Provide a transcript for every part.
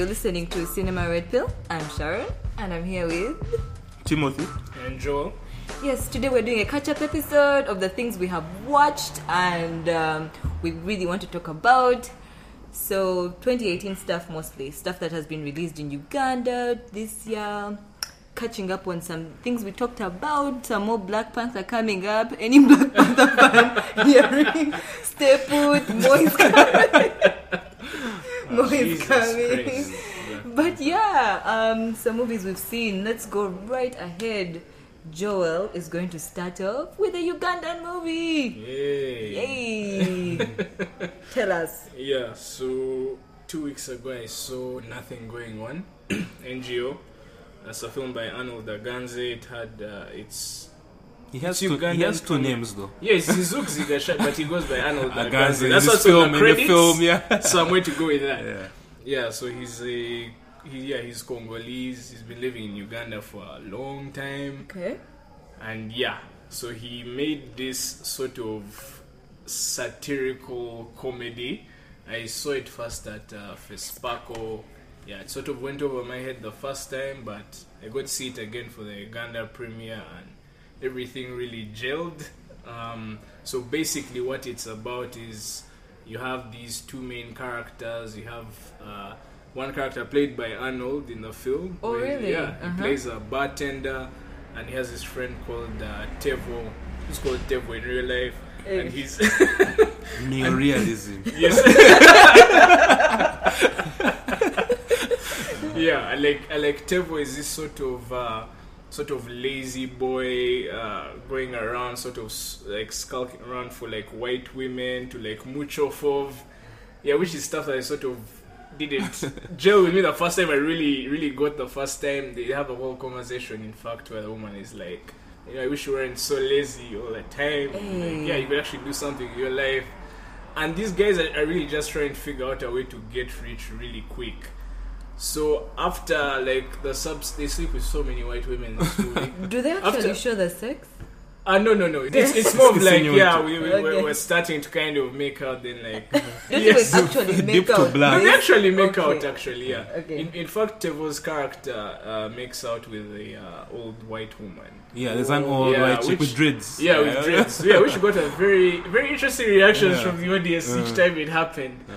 You're listening to Cinema Red Pill. I'm Sharon, and I'm here with. Timothy. And Joel. Yes, today we're doing a catch up episode of the things we have watched and um, we really want to talk about. So, 2018 stuff mostly, stuff that has been released in Uganda this year. Catching up on some things we talked about. Some more Black Panther coming up. Any Black Panther fan hearing? Stay put. More is coming. Is Jesus coming. But yeah, um, some movies we've seen. Let's go right ahead. Joel is going to start off with a Ugandan movie. Yay. Yay! Tell us. Yeah, so two weeks ago I saw Nothing Going On, NGO. That's a film by Arnold Aganze. It had uh, its. He has, It's two, he Ugandan has two film. names though. Yes, it's Zuk Zigasha, but he goes by Arnold Aganze Aganze. in That's this what's film, on in the the credits. film, yeah. So I'm going to go with that. yeah. Yeah, so he's a. He, yeah, he's Congolese. He's been living in Uganda for a long time. Okay. And yeah, so he made this sort of satirical comedy. I saw it first at uh, Fespaco. Yeah, it sort of went over my head the first time, but I got to see it again for the Uganda premiere, and everything really gelled. Um, so basically, what it's about is you have these two main characters. You have uh, one character played by Arnold in the film. Oh, where- really? Yeah, he Uh-huh. plays a bartender, and he has his friend called uh, Tevo. He's called Tevo in real life, Eh. and he's Neorealism. yes. yeah, I like I like Tevo is this sort of uh, sort of lazy boy uh, going around, sort of like skulking around for like white women to like mooch off of. Yeah, which is stuff that I sort of didn't gel with me the first time. I really really got the first time. They have a whole conversation, in fact, where the woman is like. You know, I wish you weren't so lazy all the time. Like, yeah, you could actually do something in your life. And these guys are, are really just trying to figure out a way to get rich really quick. So after like the subs, they sleep with so many white women in this movie. Do they actually After- show the sex? Ah no no no! It's, it's more of like yeah, we, we Okay. we're, we're starting to kind of make out. Then like Don't Yes. actually make to out. black. no, they actually make Okay. out. Actually, yeah. Okay. In, in fact, Tevo's character uh, makes out with a uh, old white woman. Yeah, there's an old Yeah, white chick which- with dreads. Yeah, with dreads. Yeah, which got a very very interesting reactions Yeah. from the audience each Uh. time it happened. Yeah.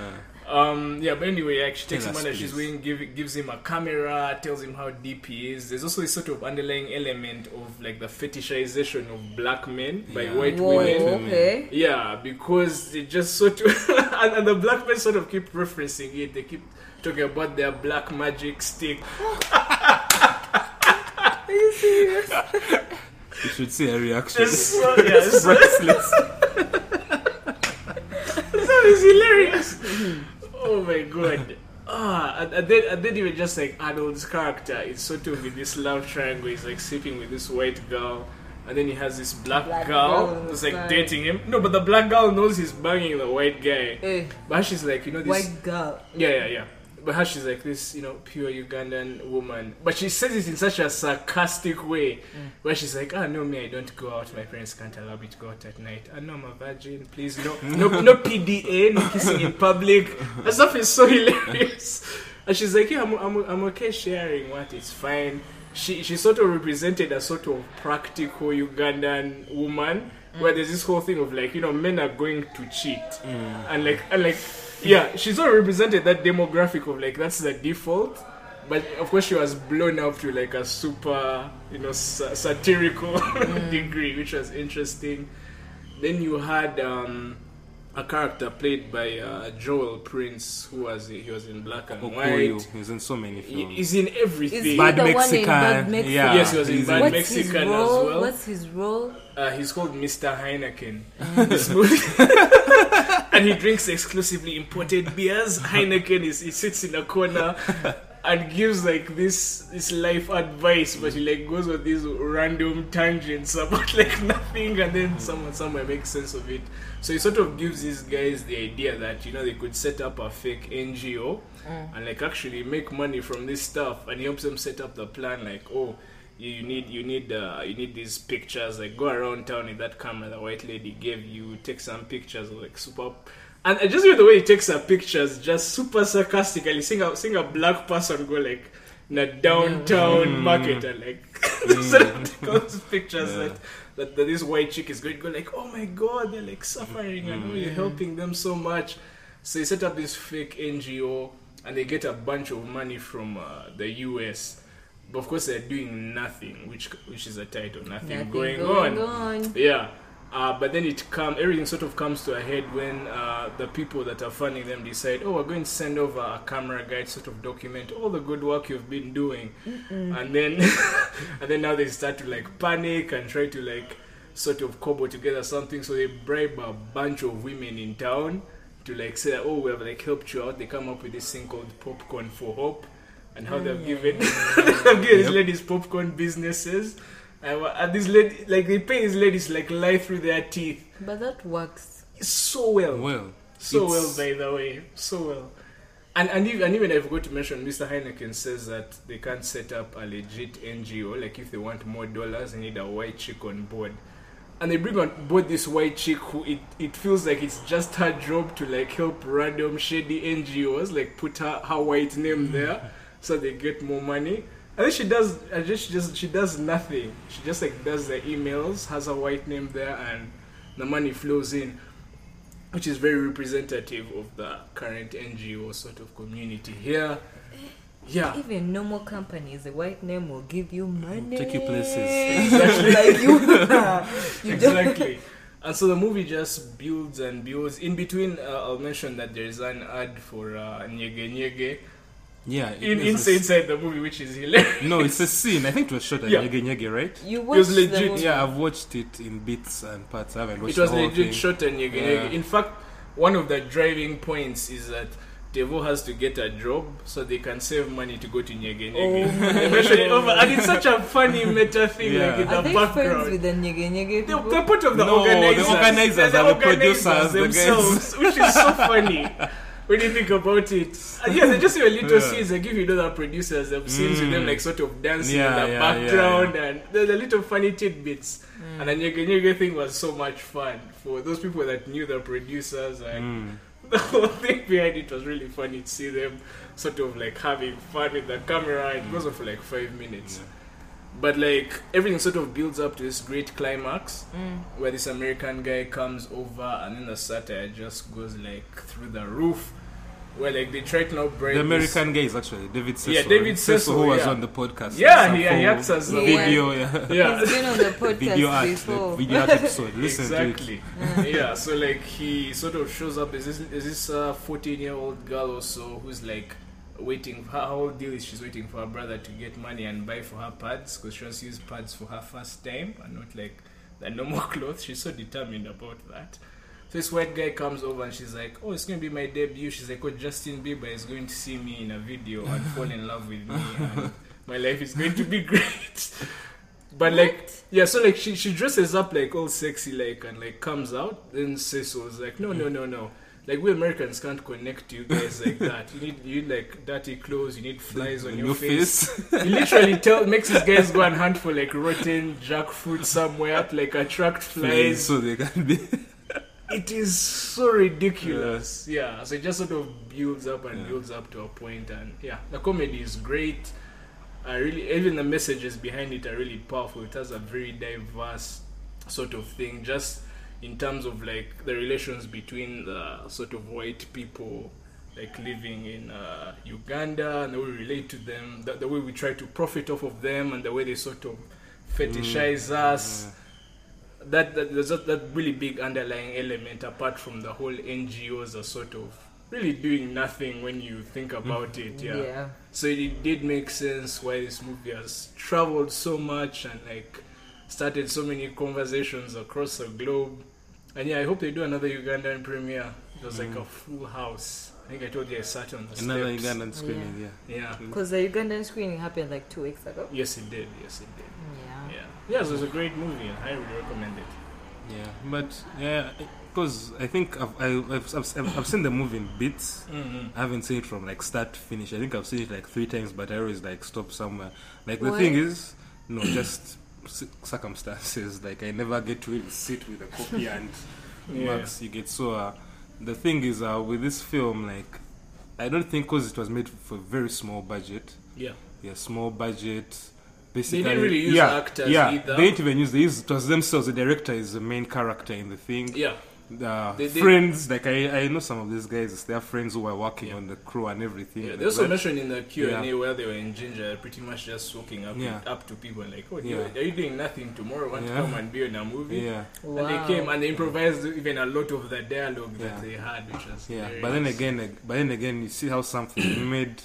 Um, yeah, but anyway, like, she takes Tell him us, under she's please. wing, give, gives him a camera, tells him how deep he is. There's also this sort of underlying element of like the fetishization of black men by Yeah. white Whoa, women. women. okay. Yeah, because they just sort of and, and the black men sort of keep referencing it. They keep talking about their black magic stick. Are you serious? You should see a reaction. It's so, yeah, it's so, Priceless. that is hilarious. My god. Ah, and, and then and then even just like Arnold's character is sort of in this love triangle. He's like sleeping with this white girl, and then he has this black, Black girl girl who's like dating him. No, but the black girl knows he's banging the white guy. Eh, But she's like, you know, this. white girl. Yeah, yeah, yeah. But how she's like this, you know, pure Ugandan woman. But she says it in such a sarcastic way, mm. where she's like, "Ah, no, me, I don't go out. My parents can't allow me to go out at night. Ah, I know I'm a virgin. Please, no, no, no PDA, no kissing in public. That stuff is so hilarious." And she's like, "Yeah, I'm, I'm, I'm okay sharing. What? It's fine." She she sort of represented a sort of practical Ugandan woman, where mm. there's this whole thing of like, you know, men are going to cheat, mm. and like and like yeah, she sort of represented that demographic of like that's the default. But of course, she was blown up to like a super, you know, sa- satirical degree, which was interesting. Then you had um, a character played by uh, Joel Prince, who was he was in black and Okuyu. white. He's in so many He- films. He's in Is everything. he Bad the one in Mexican. Bad Mexican? Yeah. Yes, he was in he's Bad What's Mexican his role? as well. What's his role? Uh, he's called Mr. Heineken. This movie. and he drinks exclusively imported beers. Heineken is he sits in a corner and gives like this this life advice, but he like goes on these random tangents about like nothing, and then someone somewhere makes sense of it. So he sort of gives these guys the idea that you know they could set up a fake NGO and like actually make money from this stuff, and he helps them set up the plan. Like, oh, you, you need you need uh, you need these pictures. Like, go around town with that camera the white lady gave you. Take some pictures of like super And I just hear the way he takes her pictures, just super sarcastically, seeing a, seeing a black person go like in a downtown mm. market and like mm. sort of take all these pictures Yeah. that, that, that this white chick is going to go like, oh my god, they're like suffering and oh, you're mm. helping them so much. So they set up this fake NGO and they get a bunch of money from uh, the US. But of course, they're doing nothing, which which is a title, nothing, Nothing going, going on. on. Yeah. Uh, but then it come everything sort of comes to a head when uh, the people that are funding them decide, oh, we're going to send over a camera guy to sort of document all the good work you've been doing, and then and then now they start to like panic and try to like sort of cobble together something. So they bribe a bunch of women in town to like say, oh, we have like helped you out. They come up with this thing called popcorn for hope, and how they've given they've given these ladies popcorn businesses. And, and these lady, like they pay these ladies like life through their teeth But that works. so well, Well, so it's- well by the way, so well. And and even, and even I forgot to mention, Mr. Heineken says that they can't set up a legit NGO. Like if they want more dollars, they need a white chick on board. And they bring on board this white chick who it, it feels like it's just her job to like help random shady NGOs, like put her, her white name mm. there so they get more money. I think she does. I just she just she does nothing. She just like does the emails, has a white name there, and the money flows in, which is very representative of the current NGO sort of community here. Yeah, Even normal companies, a white name will give you money. Take you places. Exactly. like you, you exactly. And so the movie just builds and builds. In between, uh, I'll mention that there is an ad for uh, Nyege Nyege yeah. in, is inside, a- inside the movie, which is hilarious. No, it's a scene. I think it was shot at Yeah. Nyege Nyege, right? You was watched legit, the movie. Yeah, I've watched it in bits and parts. I haven't watched It was the whole legit thing. shot and Nyege Yeah. Nyege. In fact, one of the driving points is that Devo has to get a job so they can save money to go to Nyege Nyege. Oh They mention it over, and it's such a funny meta thing, Yeah. like in Are the they friends with the nyege nyege They're, people? they're part of the No, the organizers. organizers the are the organizers producers, the guys. themselves, which is so funny when you think about it. And yeah, they just have a little Yeah. scenes. They give you know the producers. They have scenes with them Mm. like sort of dancing Yeah, in the yeah, background, and there's a little funny tidbits. Mm. And the Nyege Nyege thing was so much fun for those people that knew the producers and Mm. the whole thing behind it was really funny to see them sort of like having fun with the camera. It goes on for like five minutes. But like everything sort of builds up to this great climax Mm. where this American guy comes over and then the satire just goes like through the roof. Where like they try to now bribe The this- American guy is actually David Cecil. Yeah, David right? Cecil, who was yeah. on the podcast. Yeah, Some he, he full acts as the video, yeah. Yeah. He's been on the podcast video art, before. the video art episode. Listen exactly. to it. yeah, so like he sort of shows up. There's this, there's this uh, 14 year old girl or so who's like waiting. For her whole deal is she's waiting for her brother to get money and buy for her pads because she wants to use pads for her first time and not like the normal clothes. She's so determined about that. So this white guy comes over and she's like, "Oh, it's gonna be my debut." She's like, "Oh, Justin Bieber is going to see me in a video and fall in love with me, and my life is going to be great." But like, yeah, so like she she dresses up like all sexy like and like comes out. Then Cecil was like, no no no no, like we Americans can't connect to you guys like that. You need you need like dirty clothes. You need flies on your, your face. face. he literally tell makes his guys go and hunt for like rotten jackfruit somewhere to like attract flies. so they can be. It is so ridiculous. Yeah, so it just sort of builds up and Yeah. builds up to a point, and yeah, the comedy is great. I really, even the messages behind it are really powerful. It has a very diverse sort of thing, just in terms of like the relations between the sort of white people like living in uh, Uganda and the way we relate to them, the, the way we try to profit off of them, and the way they sort of fetishize us that, that there's that, that really big underlying element apart from the whole NGOs are sort of really doing nothing when you think about it. Yeah. Yeah. So it did make sense why this movie has traveled so much and like started so many conversations across the globe. And yeah, I hope they do another Ugandan premiere. It was like a full house. I think I told you I sat on the Another steps. Ugandan screening, yeah. Yeah. Because the Ugandan screening happened like two weeks ago. Yes, it did. Yes, it did. Yeah. Yeah. Yeah, so it's a great movie. and I highly recommend it. Yeah, but yeah, because I think I've, I, I've, I've, I've seen the movie in bits. Mm-hmm. I haven't seen it from like start to finish. I think I've seen it like three times, but I always like stop somewhere. Like the Why? thing is, no, just c- circumstances. Like I never get to really sit with a copy and Yeah. Max. You get so uh, the thing is, uh, with this film, like, I don't think because it was made for very small budget. Yeah. Yeah, small budget. Basically, they didn't really use yeah, actors yeah, either. They didn't even use. They used, it was themselves. The director is the main character in the thing. Yeah. Uh, They- they- friends. Like I, I know some of these guys. It's their friends who were working Yeah. on the crew and everything. Yeah, like they also that. mentioned in the Q and A Yeah. where they were in Jinja, pretty much just walking up Yeah. up to people and like, "Oh, Yeah. are you doing nothing tomorrow? Want Yeah. to come and be in a movie?" Yeah, And Wow. they came and they improvised even a lot of the dialogue Yeah. that they had, which was yeah. hilarious. But then again, like, but then again, you see how something made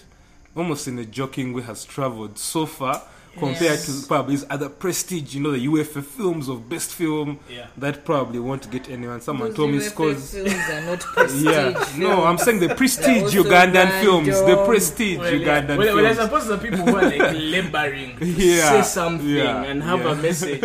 almost in a joking way has traveled so far compared Yes. to probably his other prestige. You know, the UFA films of best film yeah, that probably won't get anyone. Someone Those told me it's UFA films are not prestige. Yeah, no. I'm saying the prestige also Ugandan films, the prestige well, yeah. Ugandan well, well, I films. suppose the people who are like laboring to Yeah, say something yeah, and have yeah. a message,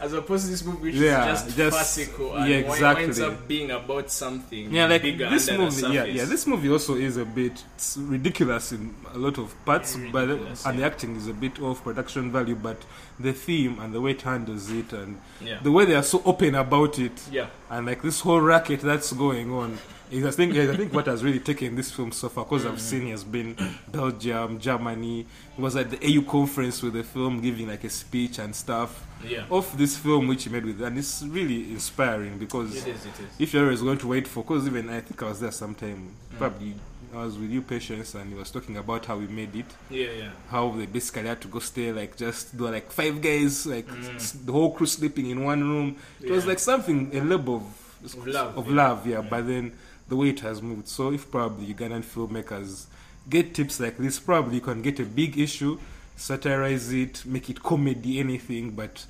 as opposed to this movie which Yeah, is just, just- farcical and yeah, wi- exactly. winds up being about something Yeah, like bigger this under movie. the Yeah, surface. yeah, this movie also is a bit ridiculous in a lot of parts, but Ridiculous, and the acting is a bit off production value. But the theme and the way it handles it and yeah, the way they are so open about it yeah, and like this whole racket that's going on. Is I think I think what has really taken this film so far because I've mm. seen has been Belgium, Germany. He was at the AU conference with the film, giving like a speech and stuff yeah. of this film which he made with, and it's really inspiring because It is, it is. if you're always going to wait for, because even I think I was there sometime, mm. probably I was with you, Patience, and he was talking about how we made it, Yeah, yeah. how they basically had to go stay like just do like five guys, like Mm. the whole crew sleeping in one room. It was like something a level of, Of love, of yeah. love, yeah. Yeah. But then the way it has moved, so if probably Ugandan filmmakers get tips like this, probably you can get a big issue, satirize it, make it comedy, anything, but.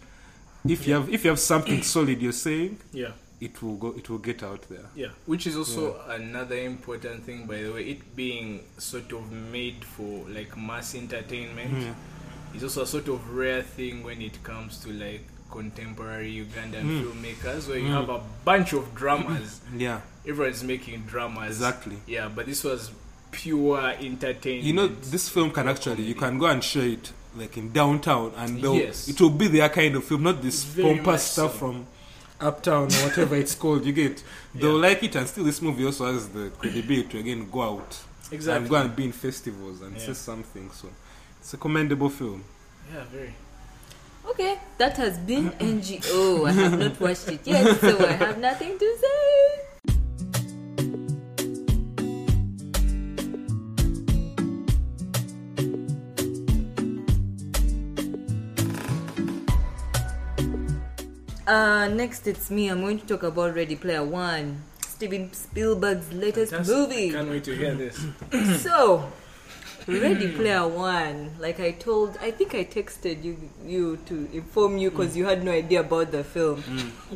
If you have if you have something solid, you're saying Yeah. It will go it will get out there. Yeah, which is also another important thing, by the way. It being sort of made for like mass entertainment Mm. is also a sort of rare thing when it comes to like contemporary Ugandan Mm. filmmakers, where you Mm. have a bunch of dramas. Yeah, Everyone's making dramas. exactly. Yeah, but this was pure entertainment. You know, this film can actually you can go and show it like in downtown, and Yes. it will be their kind of film, not this Very pompous stuff so. from Uptown or whatever it's called. You get they'll like it, and still this movie also has the credibility to again go out and go and be in festivals and Yeah. say something. So it's a commendable film. Yeah, very. Okay, that has been NGO. I have not watched it yet, so I have nothing to say. Uh, next it's me. I'm going to talk about Ready Player One, Steven Spielberg's latest Fantastic. movie. Can't wait to hear this. So, Ready Player One, like I told, I think I texted you you to inform you because you had no idea about the film.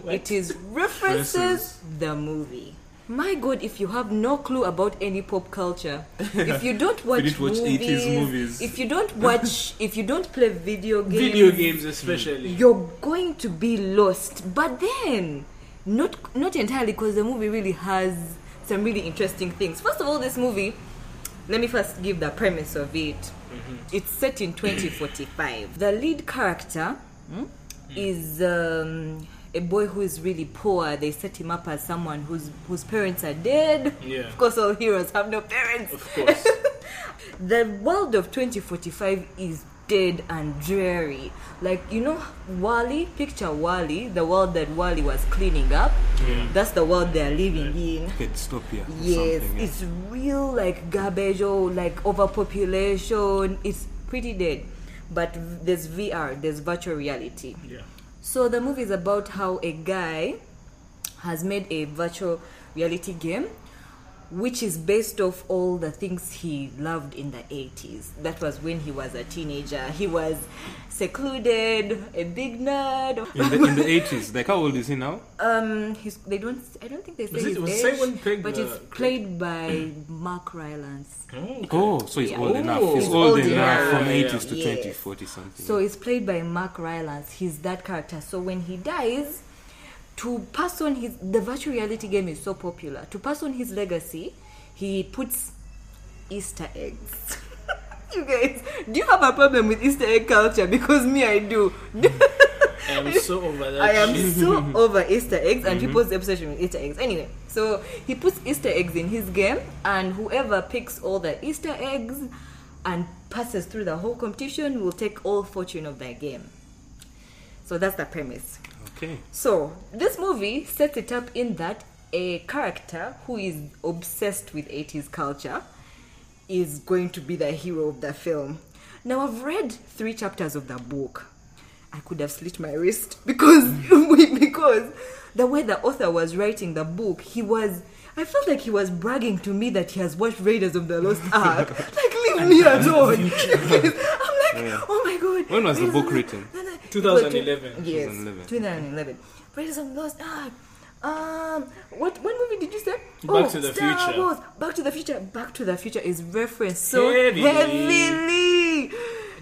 It is references References. the movie. My God, if you have no clue about any pop culture, if you don't watch, didn't watch movies, 80s movies. if you don't watch, if you don't play video games, Video games, especially. you're going to be lost. But then, not not entirely, because the movie really has some really interesting things. First of all, this movie, let me first give the premise of it. It's set in 2045. The lead character hmm, is um, a boy who is really poor. They set him up as someone whose whose parents are dead. Yeah. Of course, all heroes have no parents. Of course. the world of 2045 is dead and dreary. Like, you know, WALL-E, picture WALL-E, the world that WALL-E was cleaning up. Yeah. That's the world they're living in. Okay, dystopia. Yes, yeah. it's real like garbage or like overpopulation. It's pretty dead. But there's VR, there's virtual reality. yeah. So the movie is about how a guy has made a virtual reality game which is based off all the things he loved in the 80s. That was when he was a teenager. He was secluded, a big nerd. in the in the eighties. Like how old is he now? Um, he's, they don't. I don't think they say Was it- his was age, Simon Pegg but it's played by Mark Rylance. Oh, Oh, so he's Yeah. old enough. He's He's old, old enough enough. from Yeah, eighties yeah. to Yes. 20, 40 something. So it's played by Mark Rylance. He's that character. So when he dies, to pass on his the virtual reality game is so popular. To pass on his legacy, he puts Easter eggs. you guys, do you have a problem with Easter egg culture? Because me, I do. Uh, am so over that I am so over Easter eggs and people's obsession with Easter eggs. Anyway, so he puts Easter eggs in his game, and whoever picks all the Easter eggs and passes through the whole competition will take all fortune of their game. So that's the premise. Okay. So this movie sets it up in that a character who is obsessed with 80s culture is going to be the hero of the film. Now I've read three chapters of the book. I could have slit my wrist because because the way the author was writing the book, he was I felt like he was bragging to me that he has watched Raiders of the Lost Ark. like leave me alone. I'm like, oh my god. When was the book written? 2011. Yes, 2011. 2011. Raiders of the Lost Ark. Um, what what movie did you say? Back to the Star Future. Wars. Back to the Future. Back to the Future is referenced so Heavily. heavily.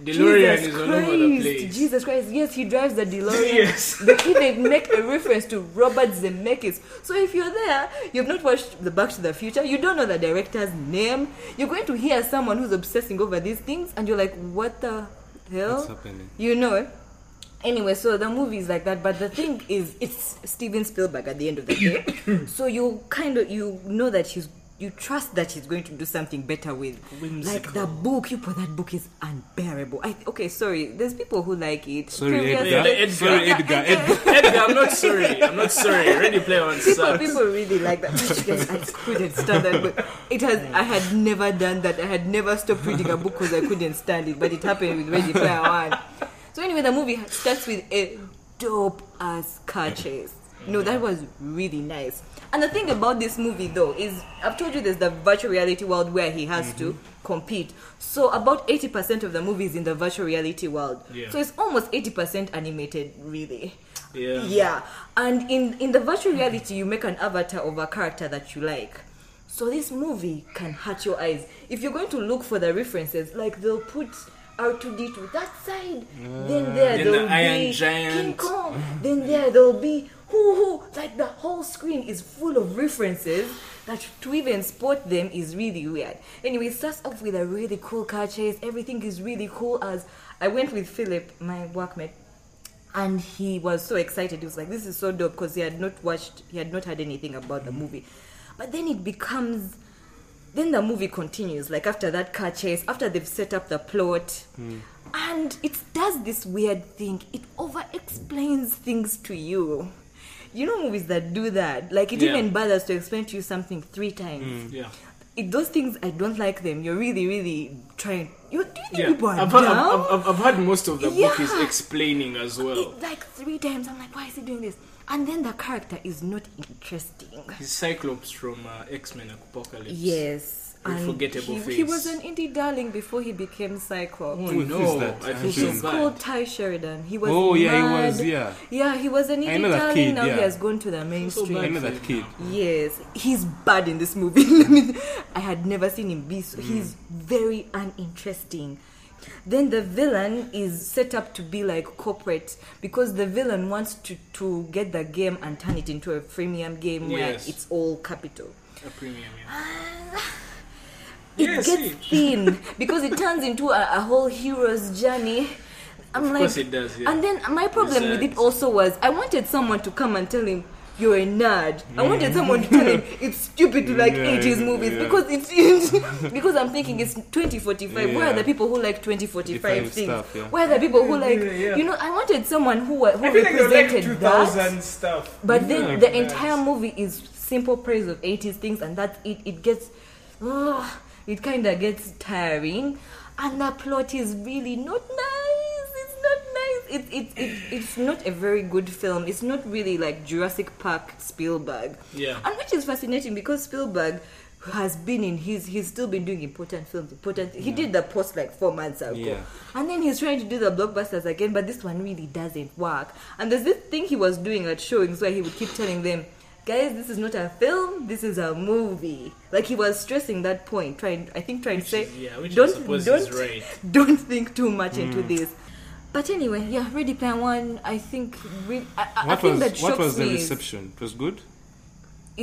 DeLorean Jesus is all over the Christ. place. Jesus Christ! Yes, he drives the DeLorean. Yes. They even make a reference to Robert Zemeckis. So if you're there, you've not watched the Back to the Future, you don't know the director's name. You're going to hear someone who's obsessing over these things, and you're like, "What the hell?" What's happening? You know it. Anyway, so the movie is like that, but the thing is, it's Steven Spielberg at the end of the day. so you kind of you know that he's you trust that he's going to do something better with like the book. You put that book is unbearable. I okay, sorry. There's people who like it. Sorry, Previous- Edgar. Yeah, Edgar. Sorry, Edgar. Edgar. Edgar, I'm not sorry. I'm not sorry. Ready Player One People, sucks. people really like that. But you I couldn't stand that book. It has. I had never done that. I had never stopped reading a book because I couldn't stand it. But it happened with Ready Player One. So anyway, the movie starts with a dope ass car chase. No, that was really nice. And the thing about this movie, though, is I've told you there's the virtual reality world where he has to mm-hmm. compete. So about 80% of the movie is in the virtual reality world. Yeah. So it's almost 80% animated, really. Yeah. Yeah, and in in the virtual reality, you make an avatar of a character that you like. So this movie can hurt your eyes if you're going to look for the references. Like they'll put R2D2 that side, ah. then there Then there'll the be Giant. King Kong, then there there'll be who who. Like the whole screen is full of references. That to even spot them is really weird. Anyway, it starts off with a really cool car chase. Everything is really cool. As I went with Philip, my workmate, and he was so excited. He was like, "This is so dope" because he had not watched, he had not heard anything about the mm. movie. But then it becomes, then the movie continues. Like after that car chase, after they've set up the plot, and it does this weird thing. It over explains things to you. You know movies that do that. Like it Yeah. even bothers to explain to you something three times. Mm. Yeah. It, those things I don't like them. You're really, really trying. You do you think Yeah. people are I've heard, dumb? I've, I've, I've heard most of the book is explaining as well. it, like three times. I'm like, why is he doing this? And then the character is not interesting. He's Cyclops from uh, X Men Apocalypse. Yes. Unforgettable he, face. he was an indie darling before he became Cyclops. Oh Who- who's no, that? I I feel think- so He's bad. called Tye Sheridan. He was Oh, yeah, he was, yeah. Yeah, he was an I indie know that darling. kid, now he has gone to the mainstream. So I know that kid. Yes, he's bad in this movie. I had never seen him be so. He's very uninteresting. Then the villain is set up to be like corporate because the villain wants to, to get the game and turn it into a freemium game where it's all capital. A premium, Ah. yeah. It Yeah, gets see. thin because it turns into a, a whole hero's journey. I'm Of like, course it does, yeah. and then my problem with it also was I wanted someone to come and tell him you're a nerd. I wanted someone to tell him it's stupid to like. Yeah, 80s movies yeah. because it's, it's because I'm thinking it's 2045. Where are the people who like 2045 Different things? stuff, yeah. Where are the people who like Yeah, yeah. you know? I wanted someone who who feel like represented that. stuff. But then Yeah. the entire movie is simple praise of 80s things, and that's it. It gets, ugh, it kind of gets tiring, and the plot is really not nice. It's not. It, it, it, it's not a very good film. It's not really like Jurassic Park Spielberg. Yeah. And which is fascinating because Spielberg has been in his he's still been doing important films important he did the post like four months ago Yeah. and then he's trying to do the blockbusters again but this one really doesn't work and there's this thing he was doing at showings where he would keep telling them guys this is not a film this is a movie like he was stressing that point trying i think trying to say is- yeah, don't don't is right. don't think too much into this but anyway yeah ready player one i think re- I, I, What think was that what was the me is- reception? It was good.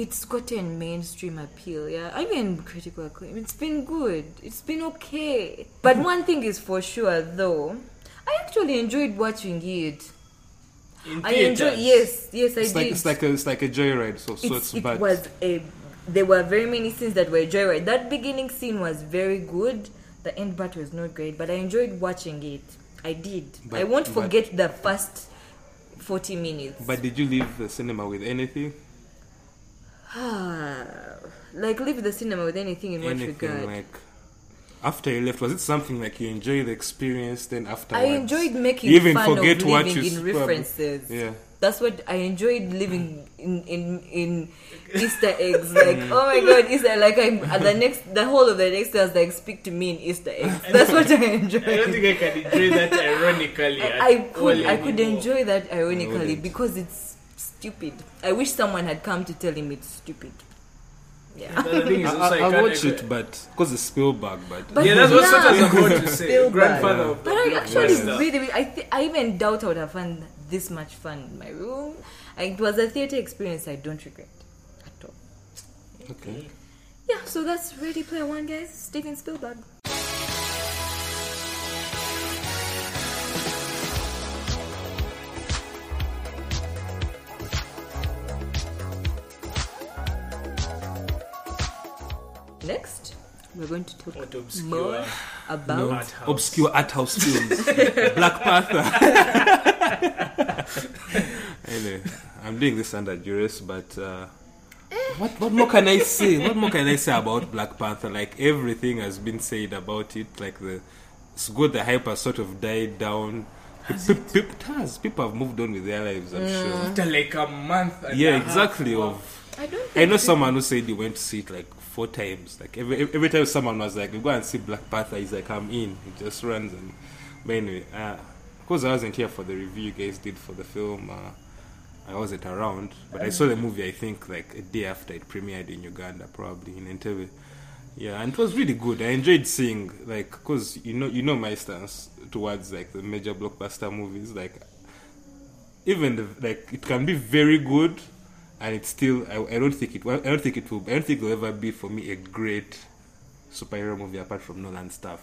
it's gotten mainstream appeal, yeah. I mean critical acclaim. It's been good. It's been okay. But one thing is for sure though, I actually enjoyed watching it. In I enjoyed. theaters. Yes, yes, I It's did. like it's like a it's like a joyride. So so It's- it's, it was a. There were very many scenes that were joyride. That beginning scene was very good. The end part was not great, but I enjoyed watching it. I did. I won't but- forget the first forty minutes. But did you leave the cinema with anything? like leave the cinema with anything in what anything regard? like after you left? Was it something like you enjoyed the experience? Then after I enjoyed making you even fun forget of what living you in references. Yeah. That's what I enjoyed living in in in Easter eggs. Like mm. oh my god, Easter! Like I'm at the next the whole of the next day, I was like speak to me in Easter eggs. That's what I enjoy. I don't think I can enjoy that ironically. at I could all I could enjoy that ironically because it's stupid. I wish someone had come to tell him it's stupid. Yeah. The thing is, I, also, I, I I'll watch agree. it, but because it's Spielberg, but, But- yeah, that's what Yeah. I was about to say. Spielberg. Grandfather Yeah. of But I actually blockbuster. really, really I, th- I even doubt I would have found this much fun in my room. I, it was a theater experience I don't regret at all. Okay. Yeah, so that's Ready Player One, guys. Steven Spielberg. Next, we're going to talk obscure more about No, art house. obscure art house films, Black Panther. anyway, I'm doing this under duress, but uh, what what more can I say? What more can I say about Black Panther? Like everything has been said about it. Like the it's good. The hype has sort of died down. Pe- pe- it has. People have moved on with their lives. I'm sure. After like a month. And Yeah, a exactly. of- Of I don't I know someone who said he went to see it like four times. Like every every time someone was like, "We go and see Black Panther," he's like, "I'm in." He just runs and. But anyway, uh, because I wasn't here for the review you guys did for the film, uh, I wasn't around. But I mm. saw the movie. I think like a day after it premiered in Uganda, probably in Entebbe. Yeah, and it was really good. I enjoyed seeing like because you know you know my stance towards like the major blockbuster movies. Like even the, like it can be very good, and it's still I, I don't think it I don't think it will I don't think there'll ever be for me a great superhero movie apart from Nolan stuff.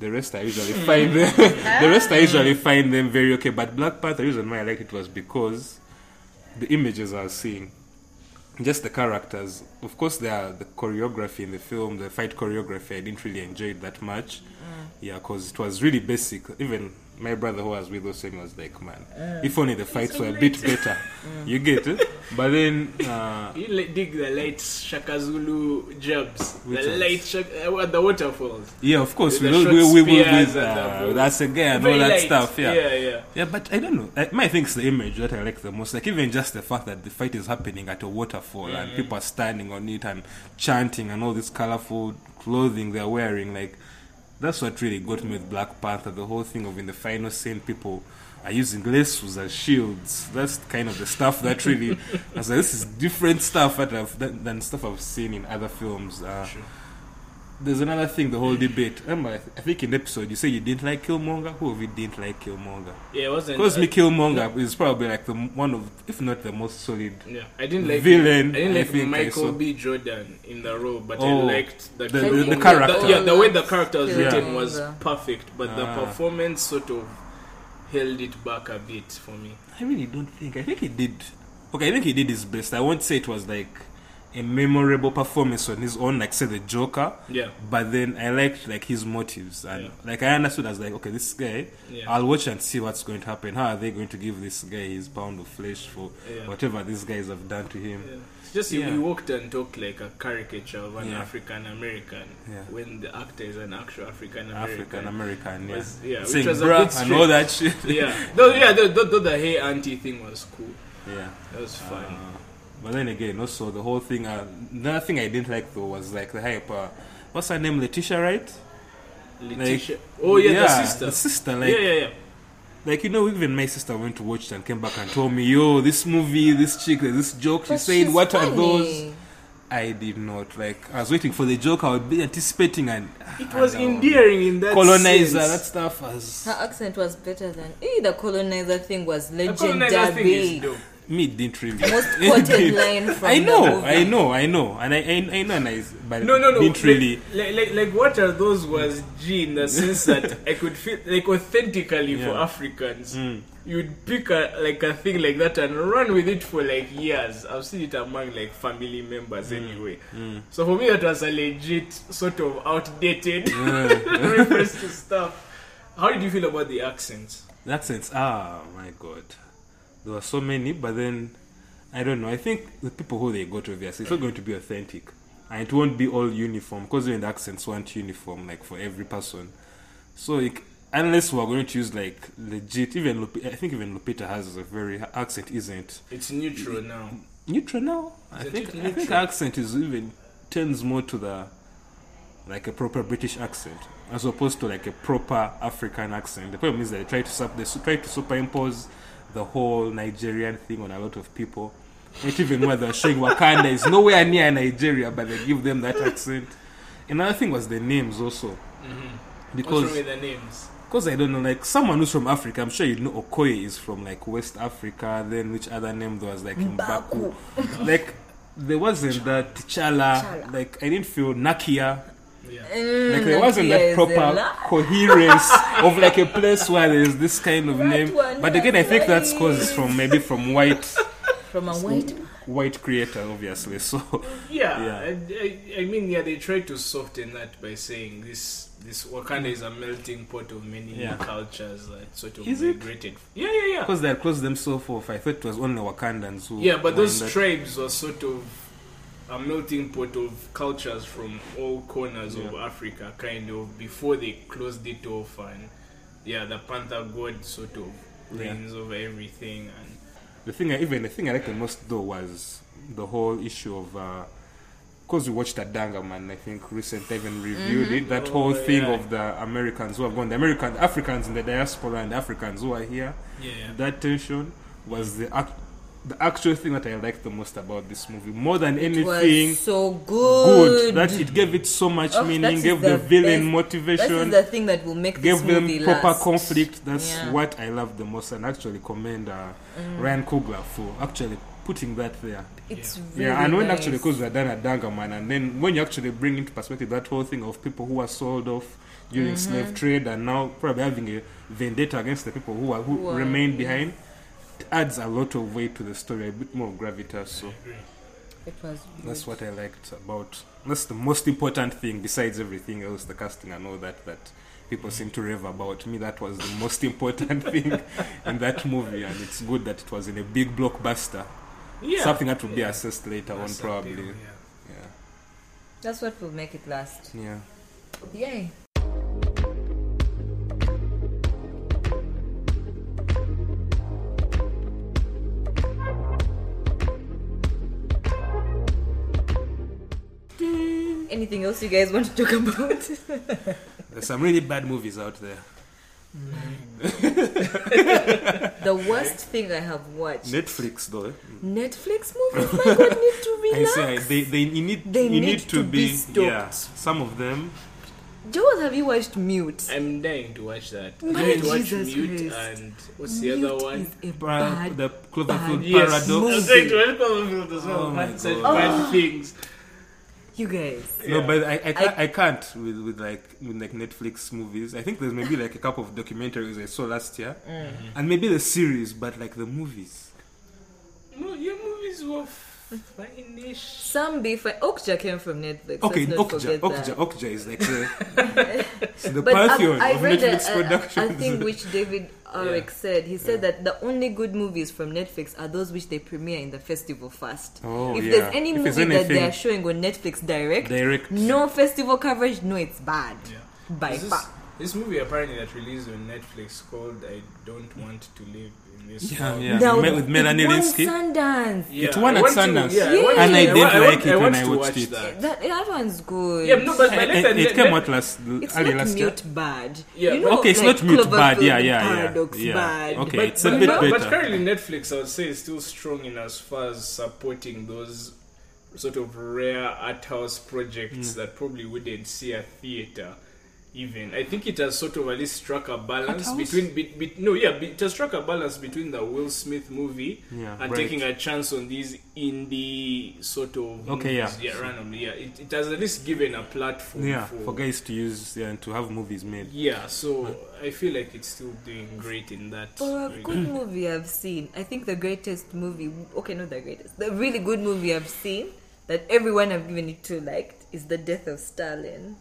The rest I usually hmm. find them, the rest I ah. usually find them very okay. But Black Panther, the reason why I liked it was because the images I was seeing, just the characters. Of course, there are the choreography in the film, the fight choreography. I didn't really enjoy it that much. Mm. Yeah, because it was really basic. Even my brother who was with us and was like, "Man, if only the fights were a bit better." You get it? But then, uh, You dig the light Shaka Zulu jabs. Which the ones? light Shaka, uh, at the waterfalls. yeah, of course, With we the we we, we with and uh, that's a guy and all that light. stuff. Yeah. yeah, yeah. Yeah, but I don't know. I, my thing is the image that I like the most. Like even just the fact that the fight is happening at a waterfall and people are standing on it and chanting and all this colorful clothing they're wearing. Like that's what really got me with Black Panther. The whole thing of in the final scene, people are using lassos as shields. That's kind of the stuff that really. I was like, this is different stuff that I've, than, than stuff I've seen in other films. Uh, Sure. There's another thing, the whole debate. Remember, I, th- I think in the episode you say you didn't like Killmonger. Who of you didn't like Killmonger? Yeah, it wasn't. Because uh, me Killmonger is probably like the one of, if not the most solid. Yeah, I didn't like Villain, I didn't like think I Michael saw. B. Jordan in the role, but Oh, I liked the the- the- the Killmonger- character. yeah, the way the character was Yeah. written was perfect, but the Ah. performance sort of held it back a bit for me. I really don't think. I think he did. Okay, I think he did his best. I won't say it was like a memorable performance on his own, like say the Joker. Yeah, But then I liked like his motives and Yeah. like I understood as like okay this guy Yeah. I'll watch and see what's going to happen. How are they going to give this guy his pound of flesh for Yeah. whatever these guys have done to him? yeah. Just Yeah. you walked and talked like a caricature of an. African American Yeah. when the actor is an actual African American. African American, yeah. Was- yeah, which Saying was a bit and all that shit. yeah, though, yeah, the, the, the, the hey auntie thing was cool. yeah. That was fun. Uh, but then again, also the whole thing. Uh, another thing I didn't like though was like the hype. Uh, what's her name? Letitia, right? Letitia. oh yeah, the sister. The sister, like, yeah, yeah, yeah. like you know, even my sister went to watch it and came back and told me, "Yo, this movie, this chick, this joke." She But said, she's "What are those?" I did not like. I was waiting for the joke. I would be anticipating, and It was and, uh, endearing in that colonizer. sense. That stuff was. Her accent was better than. Eh, the colonizer thing was The colonizer thing is legendary. dope. Me it didn't. Most quoted line from I the know, movie. I know, I know, and I I, I know, and I, but No, no, no. didn't really. Like, like, like, what are those was G in the sense that I could feel like authentically for Africans, Mm. you'd pick a like a thing like that and run with it for like years. I've seen it among like family members anyway. mm. So for me, that was a legit sort of outdated Yeah. reference to stuff. How did you feel about the accents? The accents, ah, my god. There were so many, but then, I don't know. I think the people who they got, obviously, it's not going to be authentic. And it won't be all uniform, because even the accents weren't uniform, like, for every person. So, like, unless we're going to use, like, legit, even, I think even Lupita has a very, accent isn't it? It's neutral now. neutral now. I think, it I think accent is even, tends more to the, like a proper British accent as opposed to like a proper African accent. The problem is that they try to sup- they su- try to superimpose the whole Nigerian thing on a lot of people. Not even where they're showing Wakanda is nowhere near Nigeria, but they give them that accent. Another thing was the names also, mm-hmm. What's because wrong with the names? because I don't know, like someone who's from Africa, I'm sure you know Okoye is from like West Africa. Then which other name there was like Mbaku. like there wasn't that T'Challa. T'Challa. Like I didn't feel Nakia. Yeah. Mm, Like there wasn't Nakia that is a proper lie. coherence of like a place where there's this kind of That name. But again, I think that's nice. cause it's from maybe from white From a white white creator, obviously. So Yeah, Yeah. I, I, I mean, yeah, they try to soften that by saying this this Wakanda is a melting pot of many Yeah. cultures that sort of Is it? migrated. Yeah, yeah, yeah. because they had closed themselves off, I thought it was only Wakandans who. Yeah, but those tribes were sort of a melting pot of cultures from all corners of Africa, kind of before they closed it off, and yeah, the Panther God sort of Yeah. reigns over everything, and The thing, I, even the thing I liked the most though was the whole issue of. Uh, because we watched that Dangerman, I think recently even reviewed it. Mm-hmm. That Oh, whole thing yeah. of the Americans who have gone, the American Africans in the diaspora and Africans who are here. yeah, yeah. That tension was the act, the actual thing that I liked the most about this movie, more than It anything. was so Good. good. That it gave it so much Oh, meaning, gave the the, villain best- motivation, is the thing that will make gave this them proper last. conflict. That's Yeah. what I love the most, and actually commend uh, Mm. Ryan Coogler for actually putting that there. It's Yeah. really yeah, and when nice. actually, because we're done at Dangerman, and then when you actually bring into perspective that whole thing of people who were sold off during Mm-hmm. slave trade and now probably having a vendetta against the people who are who, Who remained yes. behind, it adds a lot of weight to the story, a bit more gravitas. So it was. that's what I liked about. That's the most important thing besides everything else, the casting and all that that people seem to rave about. Me, that was the most important thing in that movie, and it's good that it was in a big blockbuster. yeah. Something that will be assessed later on, probably. appeal, Yeah. yeah. That's what will make it last. Yeah. Yay. Anything else you guys want to talk about? There's some really bad movies out there. the worst thing I have watched. Netflix, though. Netflix movies, my God, need to I relax. say they, they you need They you need need, to to, be be, stopped. yeah. Some of them Joel, have you watched Mute? I'm dying to watch that. My I need to watch Jesus Mute Christ. and what's the Mute other one? is a Pra- bad, the Cloverfield bad Yes, paradox. I was movie. going to watch Cloverfield as well. Oh my Had such God. bad things. Oh. You guys. No, but I, I, can't, I, can't with, with like with like Netflix movies. I think there's maybe like a couple of documentaries I saw last year, Mm. and maybe the series, but like the movies. No, your movies were fine-ish. Some beef. Okja came from Netflix. Okay, Let's not Okja, forget Okja, that. Okja is like the, it's the But pantheon I of read Netflix a, a, a productions. thing which David Ehrlich said. He said that the only good movies from Netflix are those which they premiere in the festival first. Oh, if yeah. there's any If movie there's that they're showing on Netflix direct, Direct. no festival coverage, no, it's bad. Yeah. By This, far. this movie apparently that released on Netflix called "I Don't Want to Live in This Yeah, yeah. Now, Me- with Melanie it won Linsky. Sundance. Yeah, It won at want Sundance. yeah, Yeah. And to- I wa- did want- like it when I watched watch it. that. That, that one's good. Yeah, no, but my it, it, it came out last it's early not last year. mute bad. Yeah, you know, Okay, it's like not mute bad. Yeah, yeah, yeah. Paradox yeah. bad. Okay, but, it's a bit but, better. but currently Netflix, I would say, is still strong in as far as supporting those sort of rare art house projects Mm. that probably wouldn't see a theater. Even I think it has sort of at least struck a balance House? between be, be, no yeah be, it has struck a balance between the Will Smith movie Yeah, and right. taking a chance on these indie sort of Okay, yeah. movies. yeah randomly yeah it, it has at least given a platform Yeah, for, for guys to use yeah, and to have movies made. yeah so I feel like it's still doing great in that For a good movie I've seen, I think the greatest movie, okay, not the greatest, the really good movie I've seen that everyone I've given it to liked is The Death of Stalin.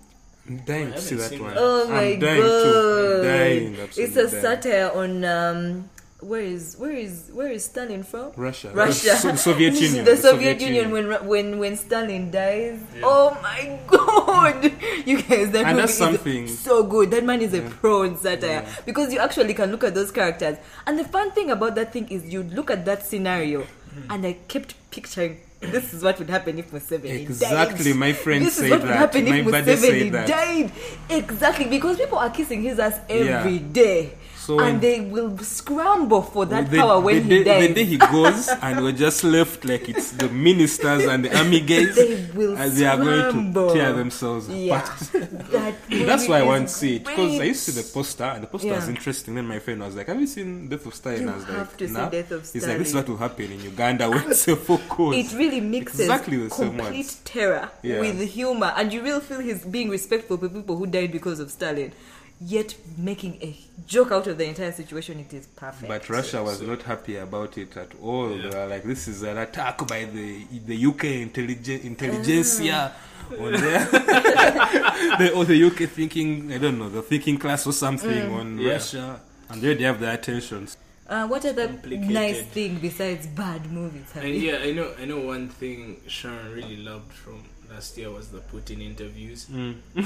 I'm dying to see that seen one. that. Oh I'm my dying god! to. I'm dying, it's a dying. satire on um, where is where is where is Stalin from? Russia. Russia, So- the Soviet Union. the Soviet Union, when when when Stalin dies. Yeah. Oh my god! You guys, that And movie that's is something- so good. That man is a pro in satire Yeah. because you actually can look at those characters. And the fun thing about that thing is you look at that scenario, Hmm. and I kept picturing. This is what would happen if Museveni Exactly, died. Exactly my friend This is what would that. happen My if Museveni that. died. Exactly, because people are kissing his ass every Yeah. day, So and they will scramble for that the, power when the, he day, dies. the day he goes and we're just left like it's the ministers and the army guys They will as they are going to tear themselves Yeah, apart. that That's why I want to see it because I used to see the poster and the poster was interesting. Then my friend was like, "Have you seen Death of Stalin?" You I was have like, to see Death of He's like, "This is what will happen in Uganda when Sevo goes." It really mixes Exactly the same complete words. terror Yeah. with humor, and you really feel he's being respectful for people who died because of Stalin, yet making a joke out of the entire situation. It is perfect. But Russia was So- not happy about it at all. Yeah. They were like, "This is an attack by the the UK intelligence intelligentsia." Ah. on there, the, or the UK thinking, I don't know, the thinking class or something Mm. on Yeah. Russia, and there they have their attentions. uh, what other Complicated. nice thing besides bad movies? Have And you? yeah, I know. I know one thing Sharon really loved from last year was the Putin interviews. Mm. Yeah.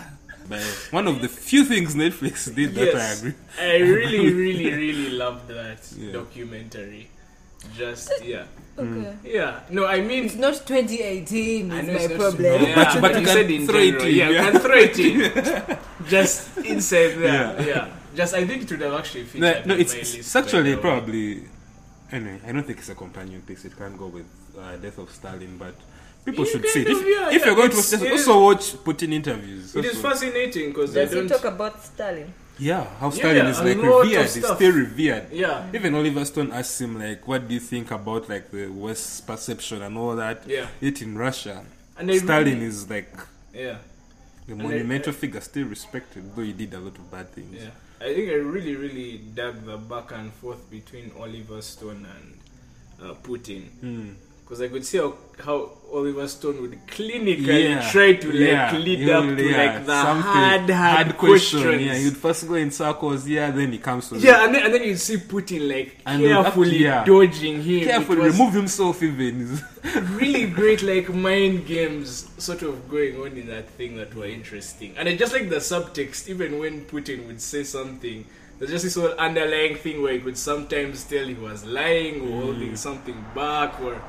But one of the few things Netflix did that I yes, agree. I really, really, really loved that Yeah. documentary. Just yeah, Okay. yeah. No, I mean. It's not 2018 I is my not problem. Yeah, But- but you you can said in throw it in, yeah, you yeah. can throw it in. Just inside there. Yeah. Yeah. Just I think it would have actually featured No, no it's, it's actually by probably. Anyway, I don't think it's a companion piece. It can't go with uh, Death of Stalin, but people Yeah, should see it. If, yeah, if yeah, you're going to it's- watch, also watch Putin interviews. It is Also- fascinating because they don't. talk about Stalin? Yeah, how Yeah, Stalin is like revered. He's still revered. Yeah. Even Oliver Stone asked him like, "What do you think about like the West's perception and all that?" Yeah. It in Russia, And Stalin really- is like Yeah. the I- monumental figure, still respected, though he did a lot of bad things. Yeah, I think I really, really dug the back and forth between Oliver Stone and uh, Putin Hmm. Because I could see how, how Oliver Stone would clinically Yeah. try to like Yeah, lead he up to yeah, like the something hard, hard, question. questions. Yeah, you'd first go in circles. Yeah, then he comes to Yeah, and then, and then you see Putin like And to- carefully yeah. dodging him. carefully remove himself even. really great like mind games sort of going on in that thing that were interesting. And I just like the subtext, even when Putin would say something, there's just this whole underlying thing where he could sometimes tell he was lying or Mm. holding something back or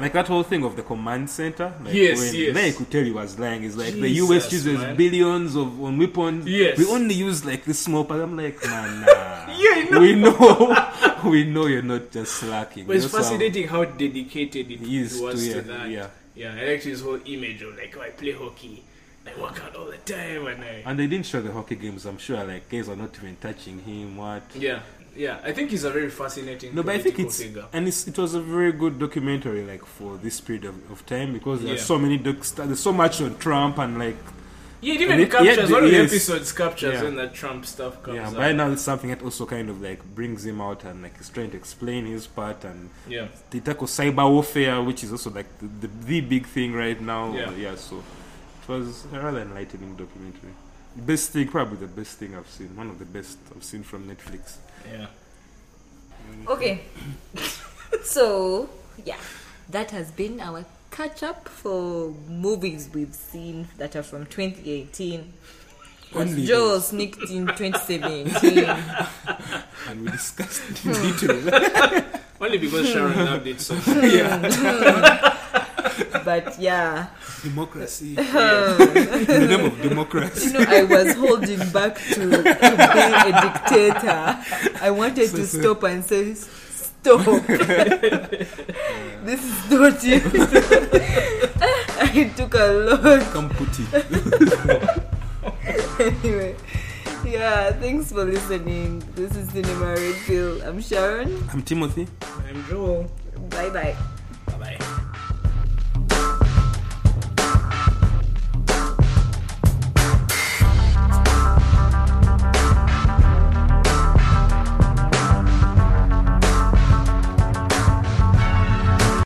like that whole thing of the command center. Like Yes, when, yes. Could tell he was lying. It's like the US uses man. billions of on weapons. Yes. We only use like this small part. I'm like, man, nah. Yeah. We know, we know you're not just slacking. But it's That's fascinating how dedicated it He is was to- to, that. yeah. yeah, I liked his whole image of like, oh, I play hockey, I work out all the time, and I. And they didn't show the hockey games. I'm sure like guys are not even touching him. What? Yeah, yeah, I think he's a very fascinating No, but I think it's figure. and it's, it was a very good documentary, like for this period of, of time, because there's Yeah. so many docs, there's so much on Trump and like Yeah, it even it- captures yeah, one of the yes. episodes captures Yeah. when that Trump stuff comes yeah. By now, it's something that also kind of like brings him out and like he's trying to explain his part and yeah, they tackle cyber warfare, which is also like the, the, the big thing right now. Yeah. yeah. So it was a rather enlightening documentary. Best thing, probably the best thing I've seen. One of the best I've seen from Netflix. yeah. Okay. so, yeah, that has been our catch up for movies we've seen that are from 2018. Only Joel those. sneaked in 2017. and we discussed it in detail. Only because Sharon loved it so much. But yeah, democracy. Yeah. in the name of democracy. you know, I was holding back to, to being a dictator. I wanted to stop and say, Stop. this is not you. it took a lot. Come put it. anyway, yeah, thanks for listening. This is Cinema Red Pill. I'm Sharon. I'm Timothy. I'm Joel. Bye bye. Bye bye.